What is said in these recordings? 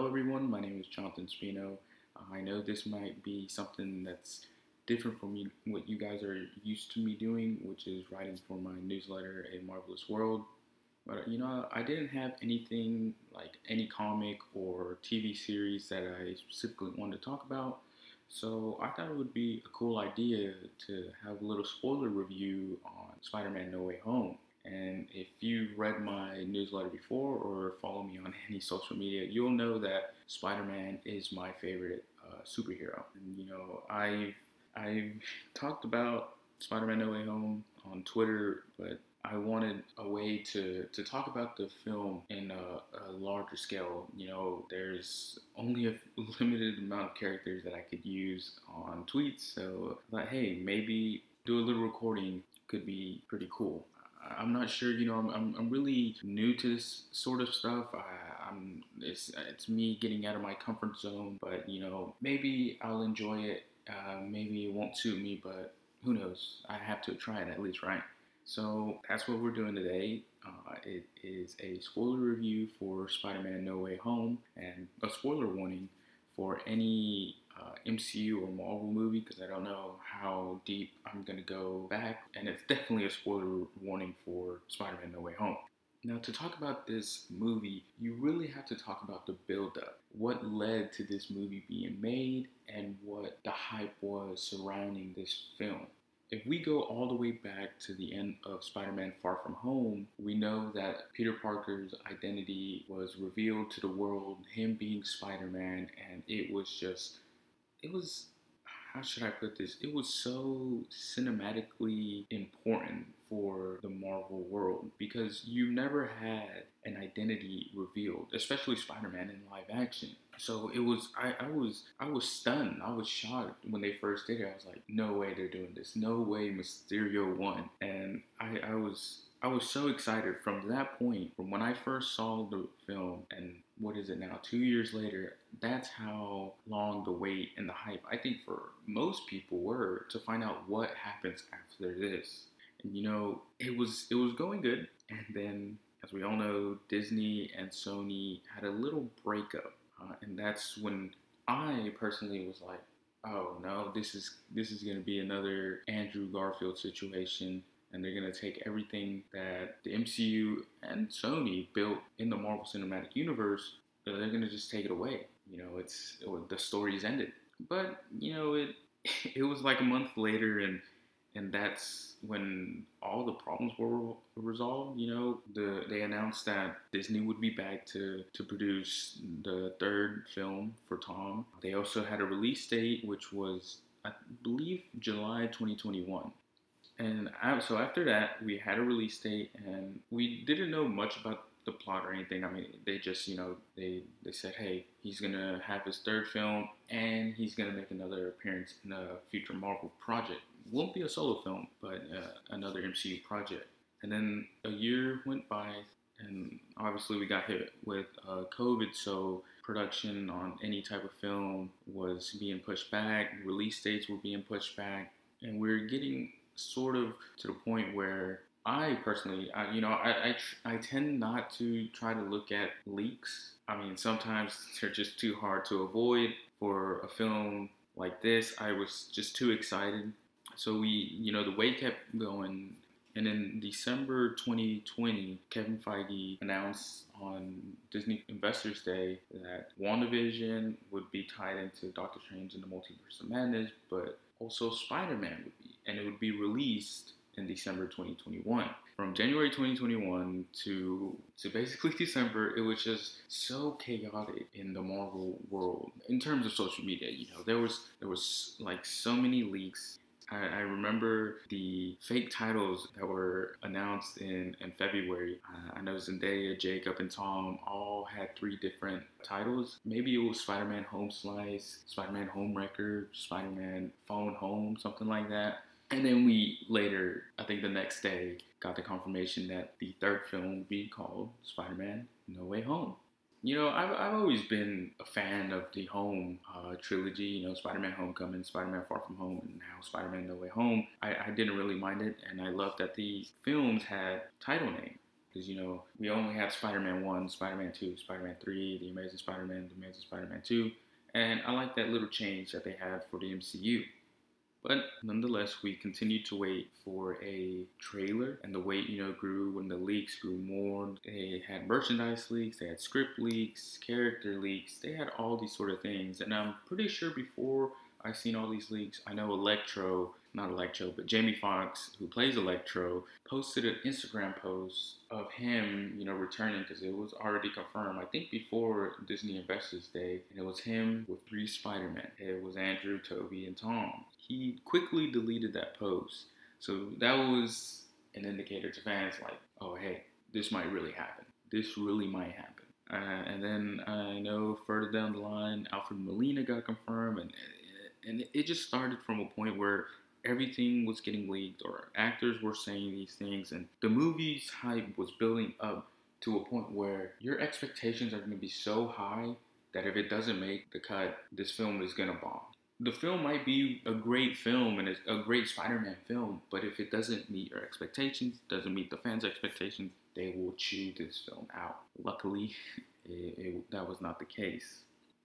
everyone. My name is Johnathan Espino. Uh, I know this might be something that's different from you, what you guys are used to me doing, which is writing for my newsletter, A Marvelous World. But you know, I didn't have anything like any comic or TV series that I specifically wanted to talk about. So I thought it would be a cool idea to have a little spoiler review on Spider-Man No Way Home. And if you've read my newsletter before or follow me on any social media, you'll know that Spider-Man is my favorite uh, superhero. And you know, I've I've talked about Spider-Man No Way Home on Twitter, but I wanted a way to, to talk about the film in a, a, larger scale. You know, there's only a limited amount of characters that I could use on tweets, so I thought, hey, maybe do a little recording could be pretty cool. I'm not sure, you know, I'm, I'm, I'm really new to this sort of stuff. I, am it's, it's me getting out of my comfort zone, but you know, maybe I'll enjoy it. Uh, maybe it won't suit me, but who knows? I have to try it at least, right? So that's what we're doing today. Uh, it is a spoiler review for Spider-Man No Way Home and a spoiler warning for any uh, MCU or Marvel movie because I don't know how deep I'm to go back. And it's definitely a spoiler warning for Spider Man No Way Home. Now, to talk about this movie, you really have to talk about the build-up. What led to this movie being made and what the hype was surrounding this film. If we go all the way back to the end of Spider Man Far From Home, we know that Peter Parker's identity was revealed to the world, him being Spider Man, and it was just it was how should I put this? It was so cinematically important for the Marvel world because you never had an identity revealed, especially Spider-Man in live action. So it was I, I was I was stunned. I was shocked when they first did it. I was like, no way they're doing this. No way Mysterio won. And I, I was I was so excited from that point, from when I first saw the film, and what is it now, two years later, that's how long the wait and the hype, I think, for most people were to find out what happens after this. And you know, it was it was going good, and then, as we all know, Disney and Sony had a little breakup, uh, and that's when I personally was like, oh no, this is this is going to be another Andrew Garfield situation and they're going to take everything that the MCU and Sony built in the Marvel Cinematic Universe, they're going to just take it away. You know, it's it, the story's ended. But you know, it it was like a month later, and and that's when all the problems were resolved. You know, the they announced that Disney would be back to to produce the third film for Tom. They also had a release date, which was I believe July 2021. And so after that, we had a release date, and we didn't know much about the plot or anything. I mean, they just, you know, they they said, hey, he's gonna have his third film, and he's gonna make another appearance in a future Marvel project. Won't be a solo film, but uh, another MCU project. And then a year went by, and obviously we got hit with uh, COVID, so production on any type of film was being pushed back. Release dates were being pushed back, and we're getting sort of to the point where I personally, I, you know, I, I, I tend not to try to look at leaks. I mean, sometimes they're just too hard to avoid. For a film like this, I was just too excited. So we, you know, the wait kept going. And in December 2020, Kevin Feige announced on Disney Investors Day that WandaVision would be tied into Doctor Strange and the Multiverse of Madness, but also Spider Man would be, and it would be released in December 2021. From January 2021 to to basically December, it was just so chaotic in the Marvel world in terms of social media. You know, there was there was like so many leaks. I, I remember the fake titles that were announced in, in February. Uh, I know Zendaya, Jacob, and Tom all had three different titles. Maybe it was Spider Man Home Slice, Spider Man Home Wrecker, Spider Man Phone Home, something like that. And then we later, I think the next day, got the confirmation that the third film would be called Spider Man No Way Home. You know, I've, I've always been a fan of the Home uh, trilogy, you know, Spider Man Homecoming, Spider Man Far From Home, and now Spider Man No Way Home. I, I didn't really mind it, and I loved that these films had title names. because you know we only have Spider-Man one, Spider-Man two, Spider-Man three, the Amazing Spider-Man, the Amazing Spider-Man two, and I like that little change that they had for the MCU. But nonetheless, we continued to wait for a trailer, and the wait, you know, grew when the leaks grew more. They had merchandise leaks, they had script leaks, character leaks, they had all these sort of things. And I'm pretty sure before I seen all these leaks, I know Electro not Electro, but Jamie Foxx, who plays Electro, posted an Instagram post of him, you know, returning because it was already confirmed. I think before Disney Investors Day, and it was him with three Spider-Man. It was Andrew, Tobey, and Tom. He quickly deleted that post, so that was an indicator to fans like, oh hey, this might really happen. This really might happen. Uh, and then I know further down the line, Alfred Molina got confirmed, and and it just started from a point where everything was getting leaked or actors were saying these things and the movie's hype was building up to a point where your expectations are going to be so high that if it doesn't make the cut, this film is going to bomb. The film might be a great film and it's a great Spider-Man film, but if it doesn't meet your expectations, doesn't meet the fans' expectations, they will chew this film out. Luckily, it, it, that was not the case.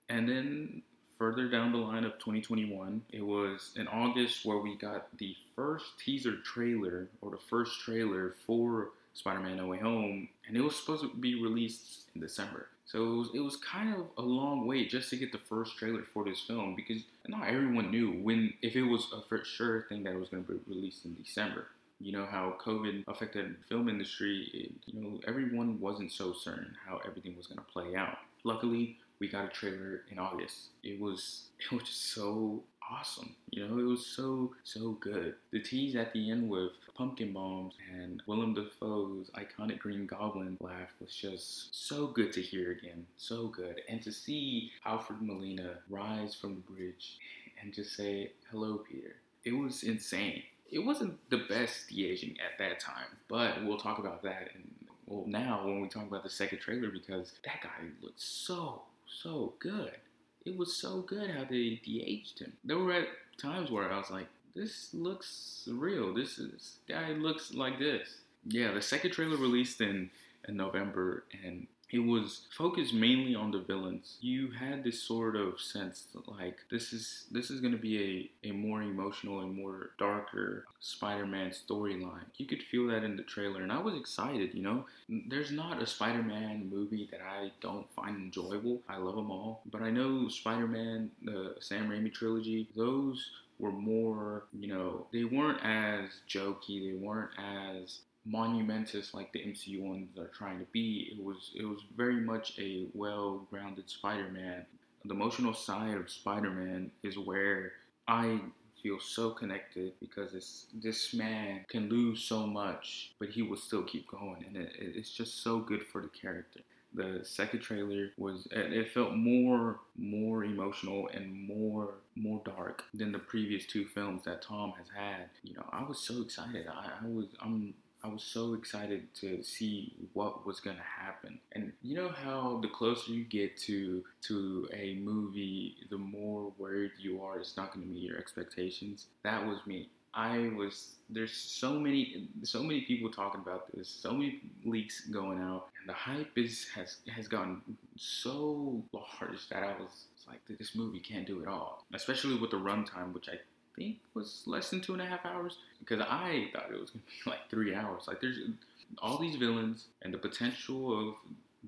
And then further down the line of 2021. It was in August where we got the first teaser trailer or the first trailer for Spider-Man No Way Home, and it was supposed to be released in December. So it was, it was kind of a long wait just to get the first trailer for this film because not everyone knew when if it was a for sure thing that it was going to be released in December. You know how COVID affected the film industry. It, you know everyone wasn't so certain how everything was going to play out. Luckily, we got a trailer in August. It was it was just so awesome. You know, it was so so good. The tease at the end with pumpkin bombs and Willem Dafoe's iconic Green Goblin laugh was just so good to hear again. So good. And to see Alfred Molina rise from the bridge and just say, Hello, Peter. It was insane. It wasn't the best de-aging at that time, but we'll talk about that in well now when we talk about the second trailer because that guy looks so so good. It was so good how they de-aged him. There were at times where I was like, this looks real. This is guy looks like this. Yeah, the second trailer released in in November, and it was focused mainly on the villains. You had this sort of sense that like this is this is gonna be a, a more emotional and more darker Spider-Man storyline. You could feel that in the trailer, and I was excited. You know, there's not a Spider-Man movie that I don't find enjoyable. I love them all, but I know Spider-Man, the Sam Raimi trilogy, those were more, you know, they weren't as jokey, they weren't as monumentous like the MCU ones are trying to be. It was it was very much a well-grounded Spider-Man. The emotional side of Spider-Man is where I feel so connected because this this man can lose so much, but he will still keep going, and it, it's just so good for the character. The second trailer was it felt more more emotional and more more dark than the previous two films that Tom has had. You know, I was so excited. I, I was I'm I was so excited to see what was gonna happen. And you know how the closer you get to to a movie, the more worried you are it's not gonna meet your expectations. That was me. I was there's so many so many people talking about this, so many leaks going out, and the hype is has has gotten so large that I was like, this movie can't do it all. Especially with the runtime, which I think was less than two and a half hours because I thought it was gonna be like three hours. Like there's all these villains and the potential of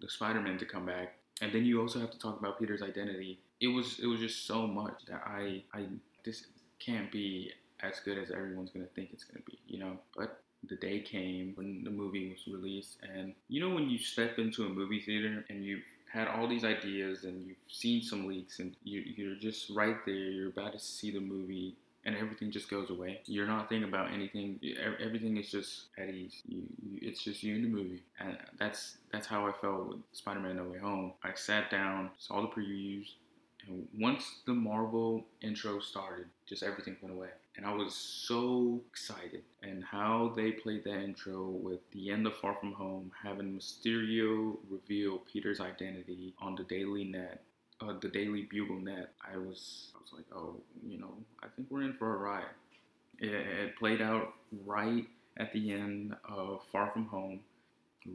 the Spider-Man to come back, and then you also have to talk about Peter's identity. It was it was just so much that I I this can't be as good as everyone's gonna think it's gonna be, you know. But the day came when the movie was released, and you know when you step into a movie theater and you had all these ideas and you've seen some leaks and you, you're just right there you're about to see the movie and everything just goes away. You're not thinking about anything. Everything is just at ease. You, you, it's just you in the movie, and that's that's how I felt with Spider-Man: No Way Home. I sat down, saw the previews, and once the Marvel intro started, just everything went away. And I was so excited. And how they played that intro with the end of Far From Home, having Mysterio reveal Peter's identity on the Daily Net uh, the Daily Bugle net, I was I was like, oh, you know, I think we're in for a ride. It, it played out right at the end of Far From Home,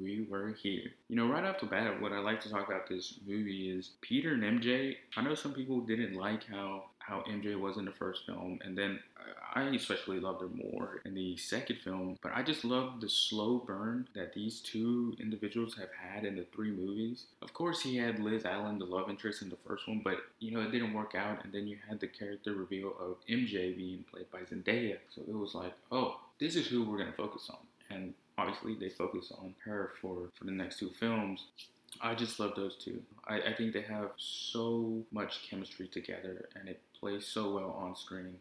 we were here. You know, right off the bat, what I like to talk about this movie is Peter and MJ. I know some people didn't like how how MJ was in the first film, and then I especially loved her more in the second film. But I just love the slow burn that these two individuals have had in the three movies. Of course, he had Liz Allen, the love interest in the first one, but you know it didn't work out. And then you had the character reveal of MJ being played by Zendaya, so it was like, oh, this is who we're gonna focus on, and obviously they focus on her for for the next two films. I just love those two. I, I think they have so much chemistry together and it plays so well on screen.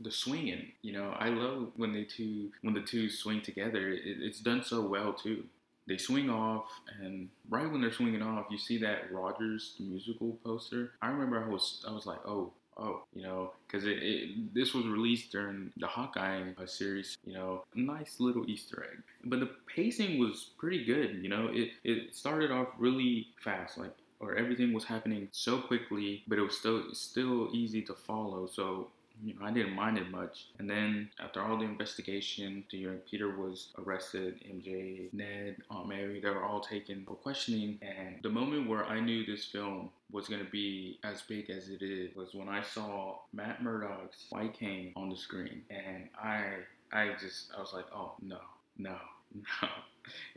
The swinging, you know, I love when they two when the two swing together. It, it's done so well too. They swing off, and right when they're swinging off, you see that Rogers musical poster. I remember I was I was like, oh, oh, you know, because it, it, this was released during the Hawkeye uh, series, you know, nice little Easter egg. But the pacing was pretty good, you know. It it started off really fast, like or everything was happening so quickly, but it was still still easy to follow. So you know, I didn't mind it much. And then after all the investigation, Peter was arrested, MJ, Ned, Aunt May, they were all taken for questioning. And the moment where I knew this film was going to be as big as it is was when I saw Matt Murdock's White Cane on the screen. And I, I just, I was like, oh, no, no, no.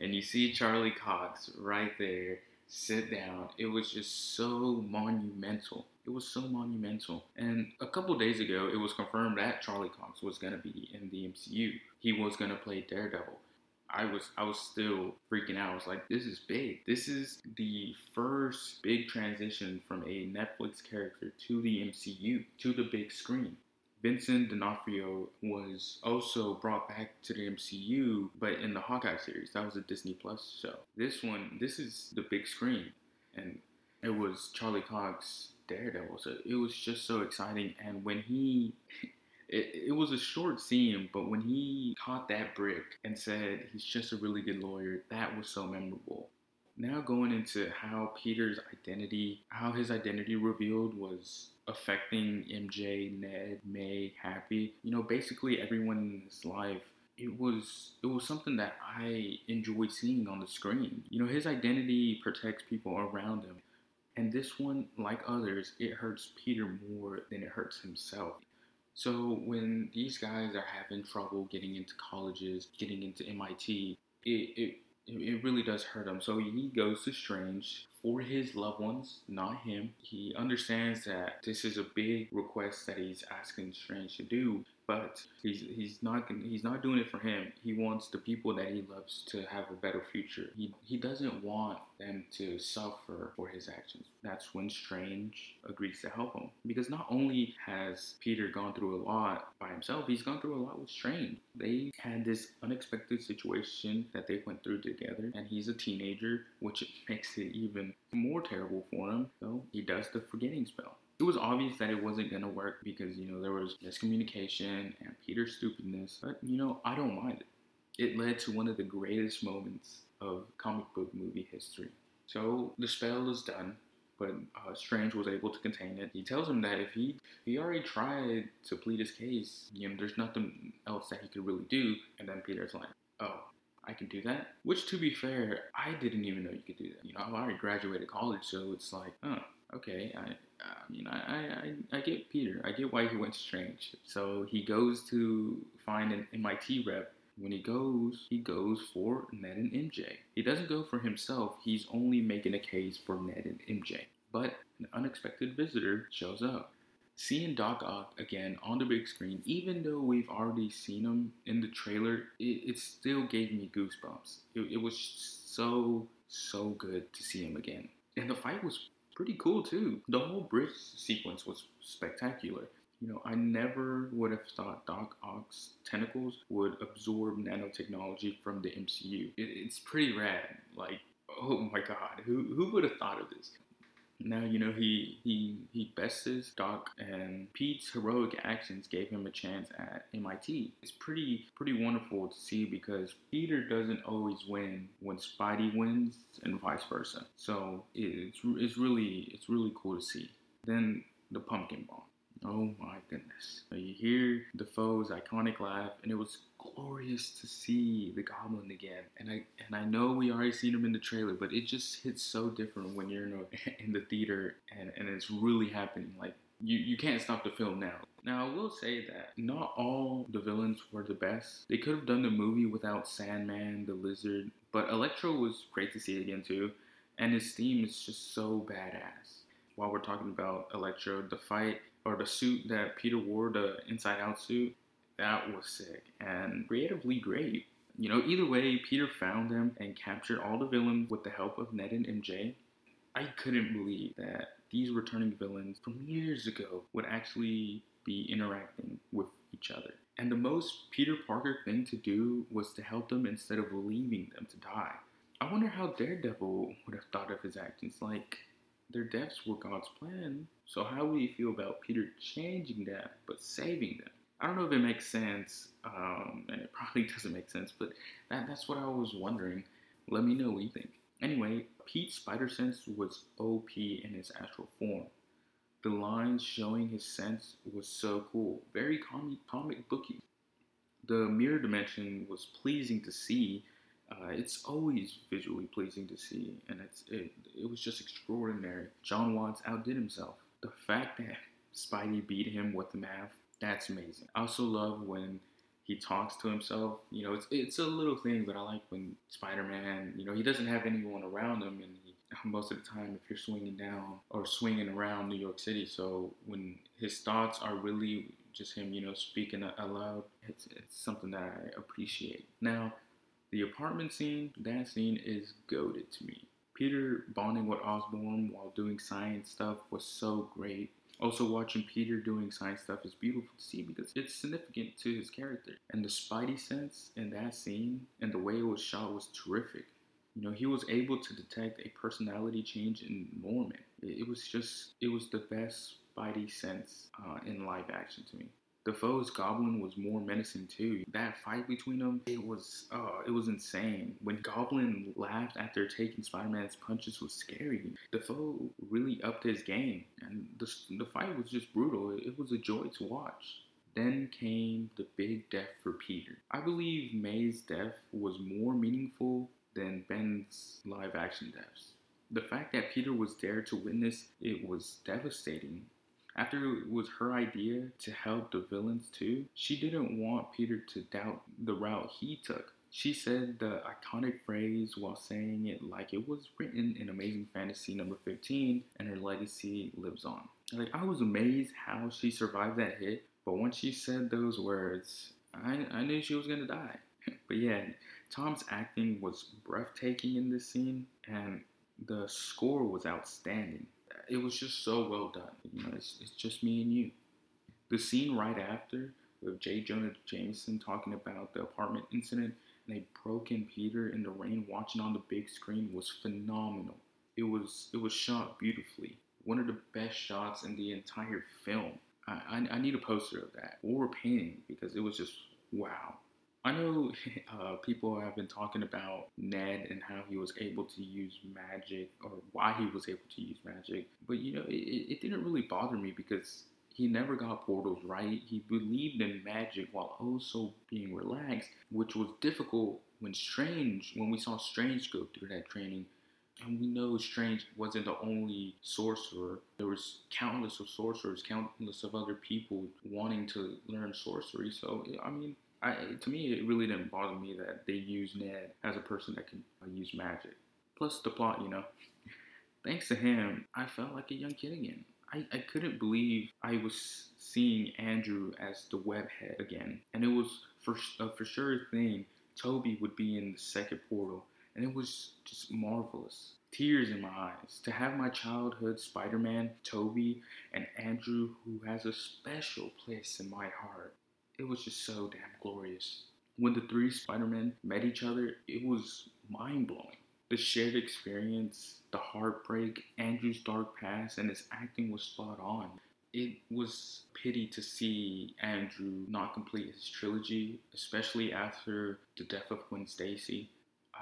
And you see Charlie Cox right there sit down. It was just so monumental. It was so monumental. And a couple days ago, it was confirmed that Charlie Cox was going to be in the MCU. He was going to play Daredevil. I was I was still freaking out. I was like, this is big. This is the first big transition from a Netflix character to the MCU, to the big screen. Vincent D'Onofrio was also brought back to the MCU, but in the Hawkeye series. That was a Disney Plus show. This one, this is the big screen, and it was Charlie Cox Daredevil. So it was just so exciting. And when he, it, it was a short scene, but when he caught that brick and said he's just a really good lawyer, that was so memorable. Now going into how Peter's identity, how his identity revealed was affecting MJ, Ned, May, Happy. You know, basically everyone in his life. It was it was something that I enjoyed seeing on the screen. You know, his identity protects people around him. And this one, like others, it hurts Peter more than it hurts himself. So when these guys are having trouble getting into colleges, getting into MIT, it, it it really does hurt him. So he goes to Strange for his loved ones, not him. He understands that this is a big request that he's asking Strange to do, but he's he's not he's not doing it for him. He wants the people that he loves to have a better future. He he doesn't want them to suffer for his actions. That's when Strange agrees to help him because not only has Peter gone through a lot by himself, he's gone through a lot with Strange. They had this unexpected situation that they went through together, and he's a teenager, which makes it even more terrible for him. So he does the forgetting spell it was obvious that it wasn't to work because, you know, there was miscommunication and Peter's stupidness. But, you know, I don't mind it. It led to one of the greatest moments of comic book movie history. So the spell is done, but uh, Strange was able to contain it. He tells him that if he he already tried to plead his case, you know, there's nothing else that he could really do. And then Peter's like, oh, I can do that. Which, to be fair, I didn't even know you could do that. You know, I've already graduated college, so it's like, oh, okay, I, I mean, I, I, I get Peter. I get why he went strange. So he goes to find an MIT rep. When he goes, he goes for Ned and MJ. He doesn't go for himself. He's only making a case for Ned and MJ. But an unexpected visitor shows up. Seeing Doc Ock again on the big screen, even though we've already seen him in the trailer, it, it still gave me goosebumps. It, it was so, so good to see him again. And the fight was pretty cool too. The whole bridge sequence was spectacular. You know, I never would have thought Doc Ock's tentacles would absorb nanotechnology from the MCU. It, it's pretty rad. Like, oh my god, who, who would have thought of this? Now you know he he he bested Doc, and Pete's heroic actions gave him a chance at MIT. It's pretty pretty wonderful to see because Peter doesn't always win when Spidey wins, and vice versa. So it's it's really it's really cool to see. Then the pumpkin bomb. Oh my goodness. You hear Dafoe's iconic laugh, and it was glorious to see the Goblin again. And I and I know we already seen him in the trailer, but it just hits so different when you're in, a, in the theater and, and it's really happening. Like you, you can't stop the film now. Now, I will say that not all the villains were the best. They could have done the movie without Sandman, the Lizard, but Electro was great to see again too, and his theme is just so badass. While we're talking about Electro, the fight or the suit that Peter wore, the Inside Out suit, that was sick and creatively great. You know, either way, Peter found them and captured all the villains with the help of Ned and MJ. I couldn't believe that these returning villains from years ago would actually be interacting with each other. And the most Peter Parker thing to do was to help them instead of leaving them to die. I wonder how Daredevil would have thought of his actions. Like, their deaths were God's plan. So how would you feel about Peter changing that but saving them? I don't know if it makes sense, um, and it probably doesn't make sense, but that, that's what I was wondering. Let me know what you think. Anyway, Pete's spider sense was OP in his actual form. The lines showing his sense was so cool, very comic, comic booky. The mirror dimension was pleasing to see. Uh, it's always visually pleasing to see, and it's it, it was just extraordinary. Jon Watts outdid himself. The fact that Spidey beat him with the math, that's amazing. I also love when he talks to himself. You know, it's it's a little thing, but I like when Spider-Man, you know, he doesn't have anyone around him, and he, most of the time, if you're swinging down or swinging around New York City, so when his thoughts are really just him, you know, speaking aloud, it's it's something that I appreciate. Now, the apartment scene, that scene is goaded to me. Peter bonding with Osborn while doing science stuff was so great. Also, watching Peter doing science stuff is beautiful to see because it's significant to his character. And the Spidey sense in that scene and the way it was shot was terrific. You know, he was able to detect a personality change in Norman. It, was just, it was the best Spidey sense uh, in live action to me. Dafoe's Goblin was more menacing too. That fight between them, it was, uh, it was insane. When Goblin laughed after taking Spider-Man's punches was scary. Dafoe really upped his game, and the the fight was just brutal. It was a joy to watch. Then came the big death for Peter. I believe May's death was more meaningful than Ben's live action deaths. The fact that Peter was there to witness it was devastating. After it was her idea to help the villains too, she didn't want Peter to doubt the route he took. She said the iconic phrase while saying it like it was written in Amazing Fantasy number 15 and her legacy lives on. Like I was amazed how she survived that hit, but once she said those words, I, I knew she was gonna die. but yeah, Tom's acting was breathtaking in this scene and the score was outstanding it was just so well done. You know, it's, it's just me and you. The scene right after with J. Jonah Jameson talking about the apartment incident and they broke in Peter in the rain watching on the big screen was phenomenal. It was it was shot beautifully. One of the best shots in the entire film. I, I, I need a poster of that or a painting because it was just wow. I know uh, people have been talking about Ned and how he was able to use magic or why he was able to use magic, but you know, it, it didn't really bother me because he never got portals right. He believed in magic while also being relaxed, which was difficult when Strange, when we saw Strange go through that training. And we know Strange wasn't the only sorcerer. There was countless of sorcerers, countless of other people wanting to learn sorcery. So, I mean, I, to me, it really didn't bother me that they used Ned as a person that can uh, use magic. Plus the plot, you know. Thanks to him, I felt like a young kid again. I, I couldn't believe I was seeing Andrew as the webhead again. And it was for, a for sure thing Tobey would be in the second portal. And it was just marvelous. Tears in my eyes. To have my childhood Spider Man, Tobey, and Andrew, who has a special place in my heart it was just so damn glorious. When the three Spider-Men met each other, it was mind-blowing. The shared experience, the heartbreak, Andrew's dark past, and his acting was spot on. It was pity to see Andrew not complete his trilogy, especially after the death of Gwen Stacy.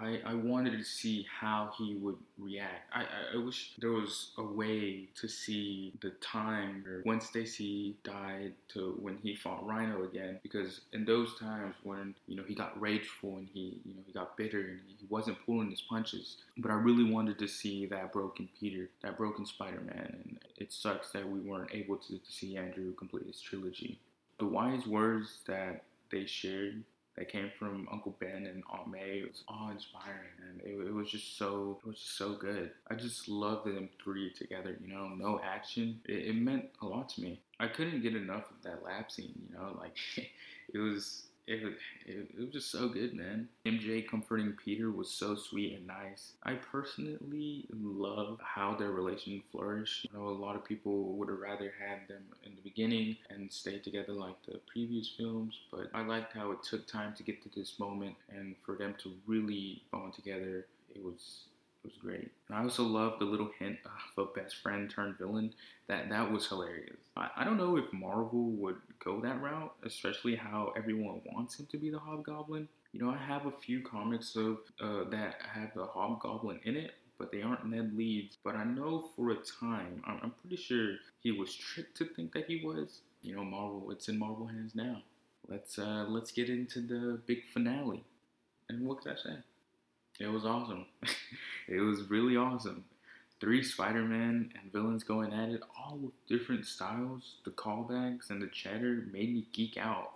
I, I wanted to see how he would react. I, I, I wish there was a way to see the time when Stacy died to when he fought Rhino again, because in those times when you know he got rageful and he you know he got bitter and he wasn't pulling his punches, but I really wanted to see that broken Peter, that broken Spider-Man, and it sucks that we weren't able to, to see Andrew complete his trilogy. The wise words that they shared that came from Uncle Ben and Aunt May It was awe-inspiring, and it, it, was just so it was just so good. I just loved them three together. You know, no action. It, it meant a lot to me. I couldn't get enough of that lab scene. You know, like it was it, it, it, was just so good, man. MJ comforting Peter was so sweet and nice. I personally love how their relation flourished. I know a lot of people would have rather had them in the beginning and stay together like the previous films, but I liked how it took time to get to this moment and for them to really bond together. It was it was great. And I also love the little hint of a best friend turned villain. That that was hilarious. I, I don't know if Marvel would go that route, especially how everyone wants him to be the Hobgoblin. You know, I have a few comics of uh, that have the Hobgoblin in it, but they aren't Ned Leeds. But I know for a time, I'm, I'm pretty sure he was tricked to think that he was. You know, Marvel. It's in Marvel hands now. Let's uh, let's get into the big finale. And what could I say? It was awesome. it was really awesome. Three Spider Man and villains going at it, all with different styles. The callbacks and the chatter made me geek out.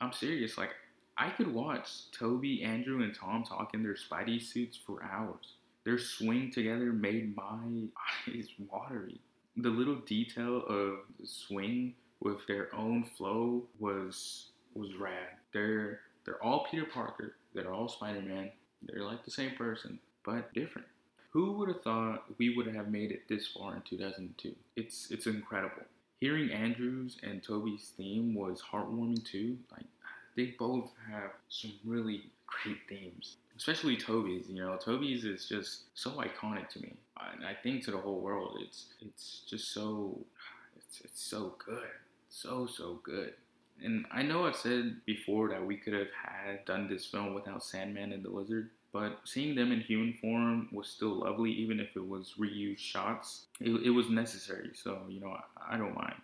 I'm serious. Like, I could watch Tobey, Andrew, and Tom talk in their Spidey suits for hours. Their swing together made my eyes watery. The little detail of the swing with their own flow was was rad. They're they're all Peter Parker. They're all Spider Man. They're like the same person, but different. Who would have thought we would have made it this far in 2002? It's it's incredible. Hearing Andrews and Tobey's theme was heartwarming too. Like they both have some really great themes, especially Tobey's. You know, Tobey's is just so iconic to me, and I think to the whole world. It's it's just so it's it's so good, so so good. And I know I've said before that we could have had done this film without Sandman and the Lizard, but seeing them in human form was still lovely, even if it was reused shots. It, it was necessary, so you know I, I don't mind.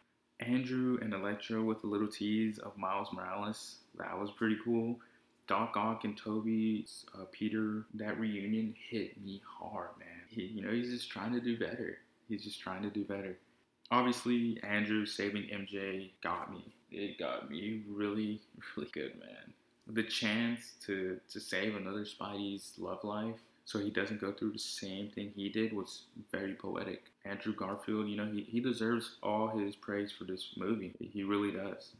Andrew and Electro with a little tease of Miles Morales, that was pretty cool. Doc Ock and Tobey, uh, Peter, that reunion hit me hard, man. He, you know, he's just trying to do better. He's just trying to do better. Obviously, Andrew saving MJ got me it got me really, really good, man. The chance to to save another Spidey's love life so he doesn't go through the same thing he did was very poetic. Andrew Garfield, you know, he, he deserves all his praise for this movie. He really does.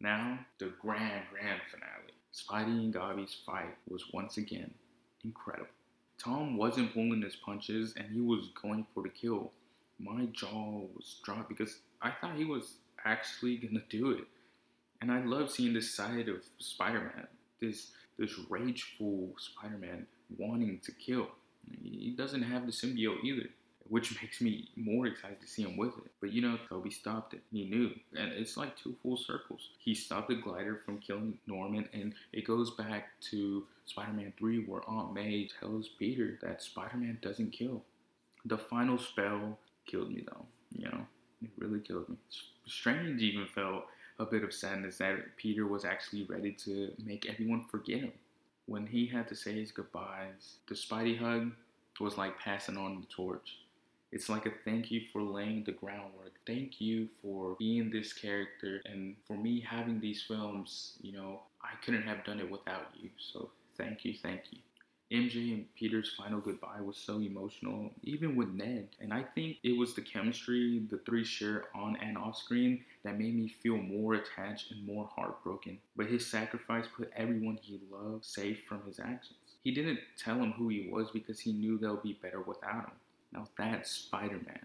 Now, the grand, grand finale. Spidey and Gobby's fight was once again incredible. Tom wasn't pulling his punches and he was going for the kill. My jaw was dropped because I thought he was actually gonna do it. And I love seeing this side of Spider-Man, this this rageful Spider-Man wanting to kill. He doesn't have the symbiote either, which makes me more excited to see him with it. But you know, Tobey stopped it. He knew, and it's like two full circles. He stopped the glider from killing Norman, and it goes back to Spider-Man 3, where Aunt May tells Peter that Spider-Man doesn't kill. The final spell killed me, though. You know, it really killed me. Strange even felt a bit of sadness that Peter was actually ready to make everyone forget him. When he had to say his goodbyes, the Spidey hug was like passing on the torch. It's like a thank you for laying the groundwork. Thank you for being this character and for me having these films, you know, I couldn't have done it without you. So thank you, thank you. MJ and Peter's final goodbye was so emotional, even with Ned. And I think it was the chemistry the three share on and off screen that made me feel more attached and more heartbroken. But his sacrifice put everyone he loved safe from his actions. He didn't tell him who he was because he knew they'll be better without him. Now that's Spider Man.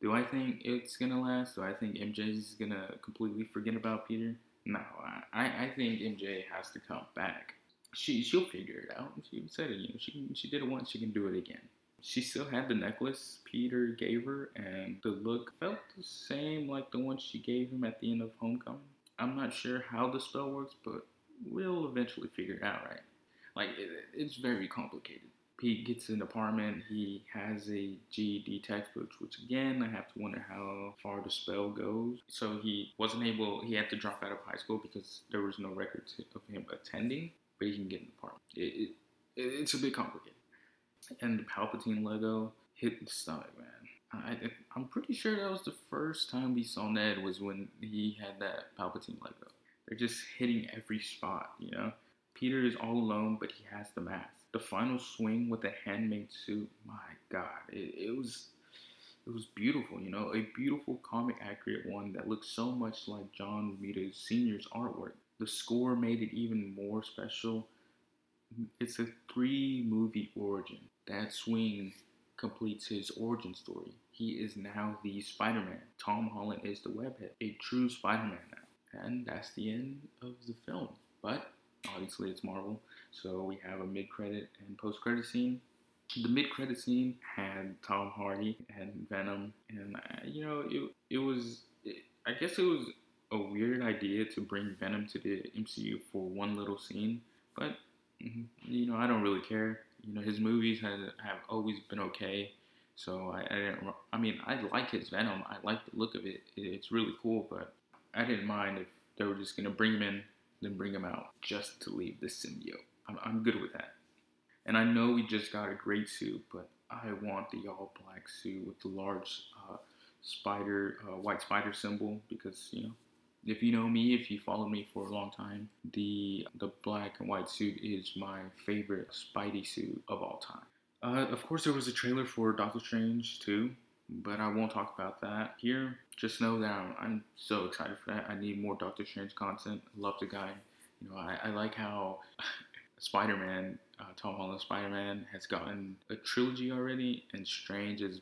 Do I think it's gonna last? Do I think MJ is gonna completely forget about Peter? No, I, I think MJ has to come back she she'll figure it out. She said it, you know, she she did it once, she can do it again. She still had the necklace Peter gave her, and the look felt the same like the one she gave him at the end of Homecoming. I'm not sure how the spell works, but we'll eventually figure it out, right? Like it, it's very complicated. Pete gets an apartment. He has a GED textbook, which again, I have to wonder how far the spell goes. So he wasn't able, he had to drop out of high school because there was no record of him attending, but he can get an apartment. It, it, it's a bit complicated. And the Palpatine Lego hit the stomach, man. I, I'm pretty sure that was the first time we saw Ned was when he had that Palpatine Lego. They're just hitting every spot, you know? Peter is all alone, but he has the mask. The final swing with the handmade suit, my God, it, it was it was beautiful, you know, a beautiful comic accurate one that looks so much like John Romita Sr.'s artwork. The score made it even more special. It's a three movie origin. That swing completes his origin story. He is now the Spider Man. Tom Holland is the webhead, a true Spider Man now. And that's the end of the film. But obviously, it's Marvel, so we have a mid credit and post credit scene. The mid credit scene had Tom Hardy and Venom, and uh, you know, it, it was, it, I guess it was a weird idea to bring Venom to the MCU for one little scene, but mm-hmm, you know, I don't really care. You know, his movies have, have always been okay. So I, I didn't. I mean, I like his Venom. I like the look of it. It's really cool. But I didn't mind if they were just gonna bring him in, then bring him out, just to leave the symbiote. I'm, I'm good with that. And I know we just got a great suit, but I want the all black suit with the large uh, spider, uh, white spider symbol because you know if you know me, if you followed me for a long time, the the black and white suit is my favorite Spidey suit of all time. Uh, of course, there was a trailer for Doctor Strange too, but I won't talk about that here. Just know that I'm, I'm so excited for that. I need more Doctor Strange content. Love the guy. You know, I, I like how Spider-Man, uh, Tom Holland Spider-Man, has gotten a trilogy already, and Strange is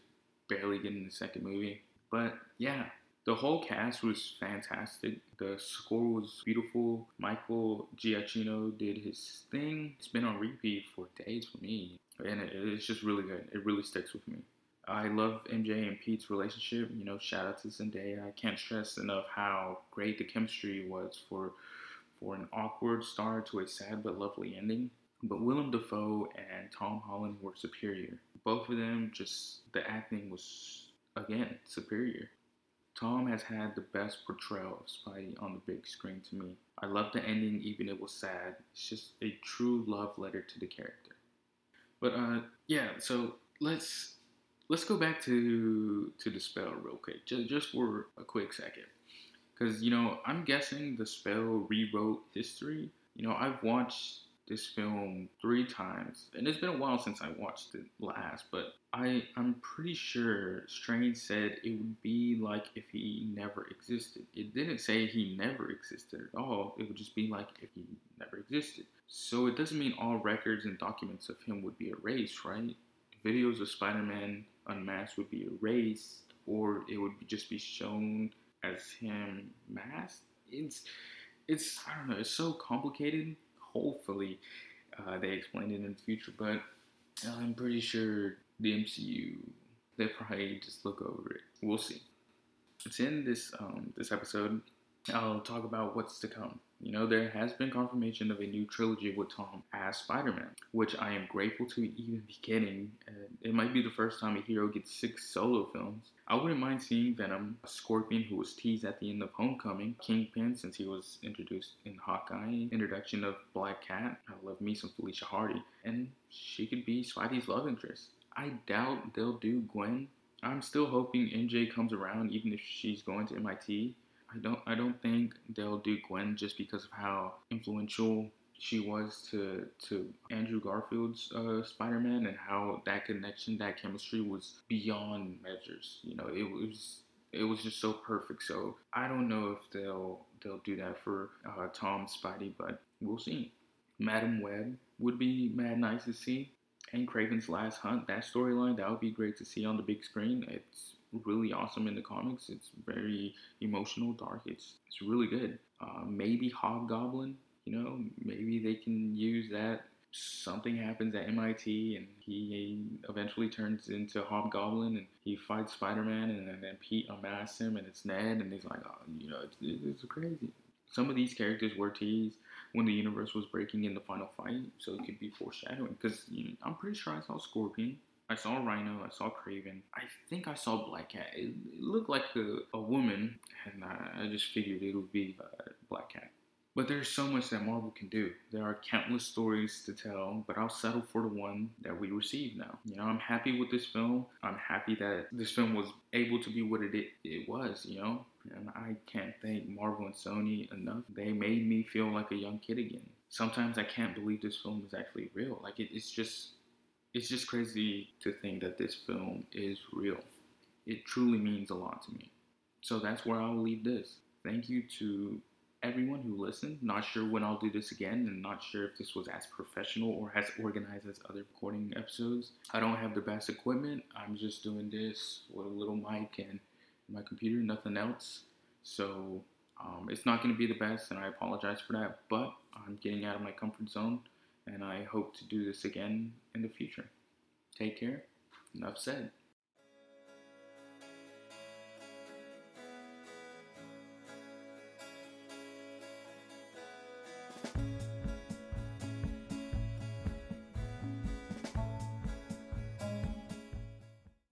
barely getting the second movie. But yeah, the whole cast was fantastic. The score was beautiful. Michael Giacchino did his thing. It's been on repeat for days for me, and it, it's just really good. It really sticks with me. I love MJ and Pete's relationship. You know, shout out to Zendaya. I can't stress enough how great the chemistry was for for an awkward start to a sad but lovely ending. But Willem Dafoe and Tom Holland were superior. Both of them, just the acting was again superior. Tom has had the best portrayal of Spidey on the big screen to me. I love the ending, even it was sad. It's just a true love letter to the character. But uh, yeah, so let's let's go back to to the spell real quick, just just for a quick second, because you know I'm guessing the spell rewrote history. You know I've watched this film three times, and it's been a while since I watched it last, but I I'm pretty sure Strange said it would be like if he never existed. It didn't say he never existed at all. It would just be like if he never existed. So it doesn't mean all records and documents of him would be erased, right? Videos of Spider-Man unmasked would be erased, or it would just be shown as him masked. It's it's I don't know. It's so complicated hopefully uh, they explain it in the future. But I'm pretty sure the MCU they probably just look over it. We'll see. It's in this um, this episode. I'll talk about what's to come. You know, there has been confirmation of a new trilogy with Tom as Spider Man, which I am grateful to even be getting. It might be the first time a hero gets six solo films. I wouldn't mind seeing Venom, Scorpion, who was teased at the end of Homecoming, Kingpin, since he was introduced in Hawkeye, introduction of Black Cat. I love me some Felicia Hardy, and she could be Spidey's love interest. I doubt they'll do Gwen. I'm still hoping MJ comes around, even if she's going to MIT. I don't I don't think they'll do Gwen just because of how influential she was to to Andrew Garfield's uh, Spider-Man and how that connection, that chemistry was beyond measures. You know, it, was it was just so perfect. So I don't know if they'll they'll do that for uh, Tom Spidey, but we'll see. Madame Web would be mad nice to see. And Kraven's Last Hunt, that storyline, that would be great to see on the big screen. It's really awesome in the comics. It's very emotional, dark. It's it's really good. Uh, maybe Hobgoblin. You know, maybe they can use that. Something happens at MIT, and he eventually turns into Hobgoblin, and he fights Spider-Man, and then Pete unmasks him, and it's Ned, and he's like, oh, you know, it's, it's crazy. some of these characters were teased when the universe was breaking in the final fight, so it could be foreshadowing. Because you know, I'm pretty sure I saw Scorpion, I saw Rhino, I saw Kraven. I think I saw Black Cat. It, it looked like a, a woman, and I, I, just figured it would be Black Cat. But there's so much that Marvel can do. There are countless stories to tell, but I'll settle for the one that we receive now. You know, I'm happy with this film. I'm happy that this film was able to be what it, it was, you know? And I can't thank Marvel and Sony enough. They made me feel like a young kid again. Sometimes I can't believe this film is actually real. Like, it, it's just. It's just crazy to think that this film is real. It truly means a lot to me. So that's where I'll leave this. Thank you to everyone who listened. Not sure when I'll do this again, and not sure if this was as professional or as organized as other recording episodes. I don't have the best equipment. I'm just doing this with a little mic and my computer, nothing else. So um, it's not going to be the best, and I apologize for that. But I'm getting out of my comfort zone, and I hope to do this again in the future. Take care. Enough said.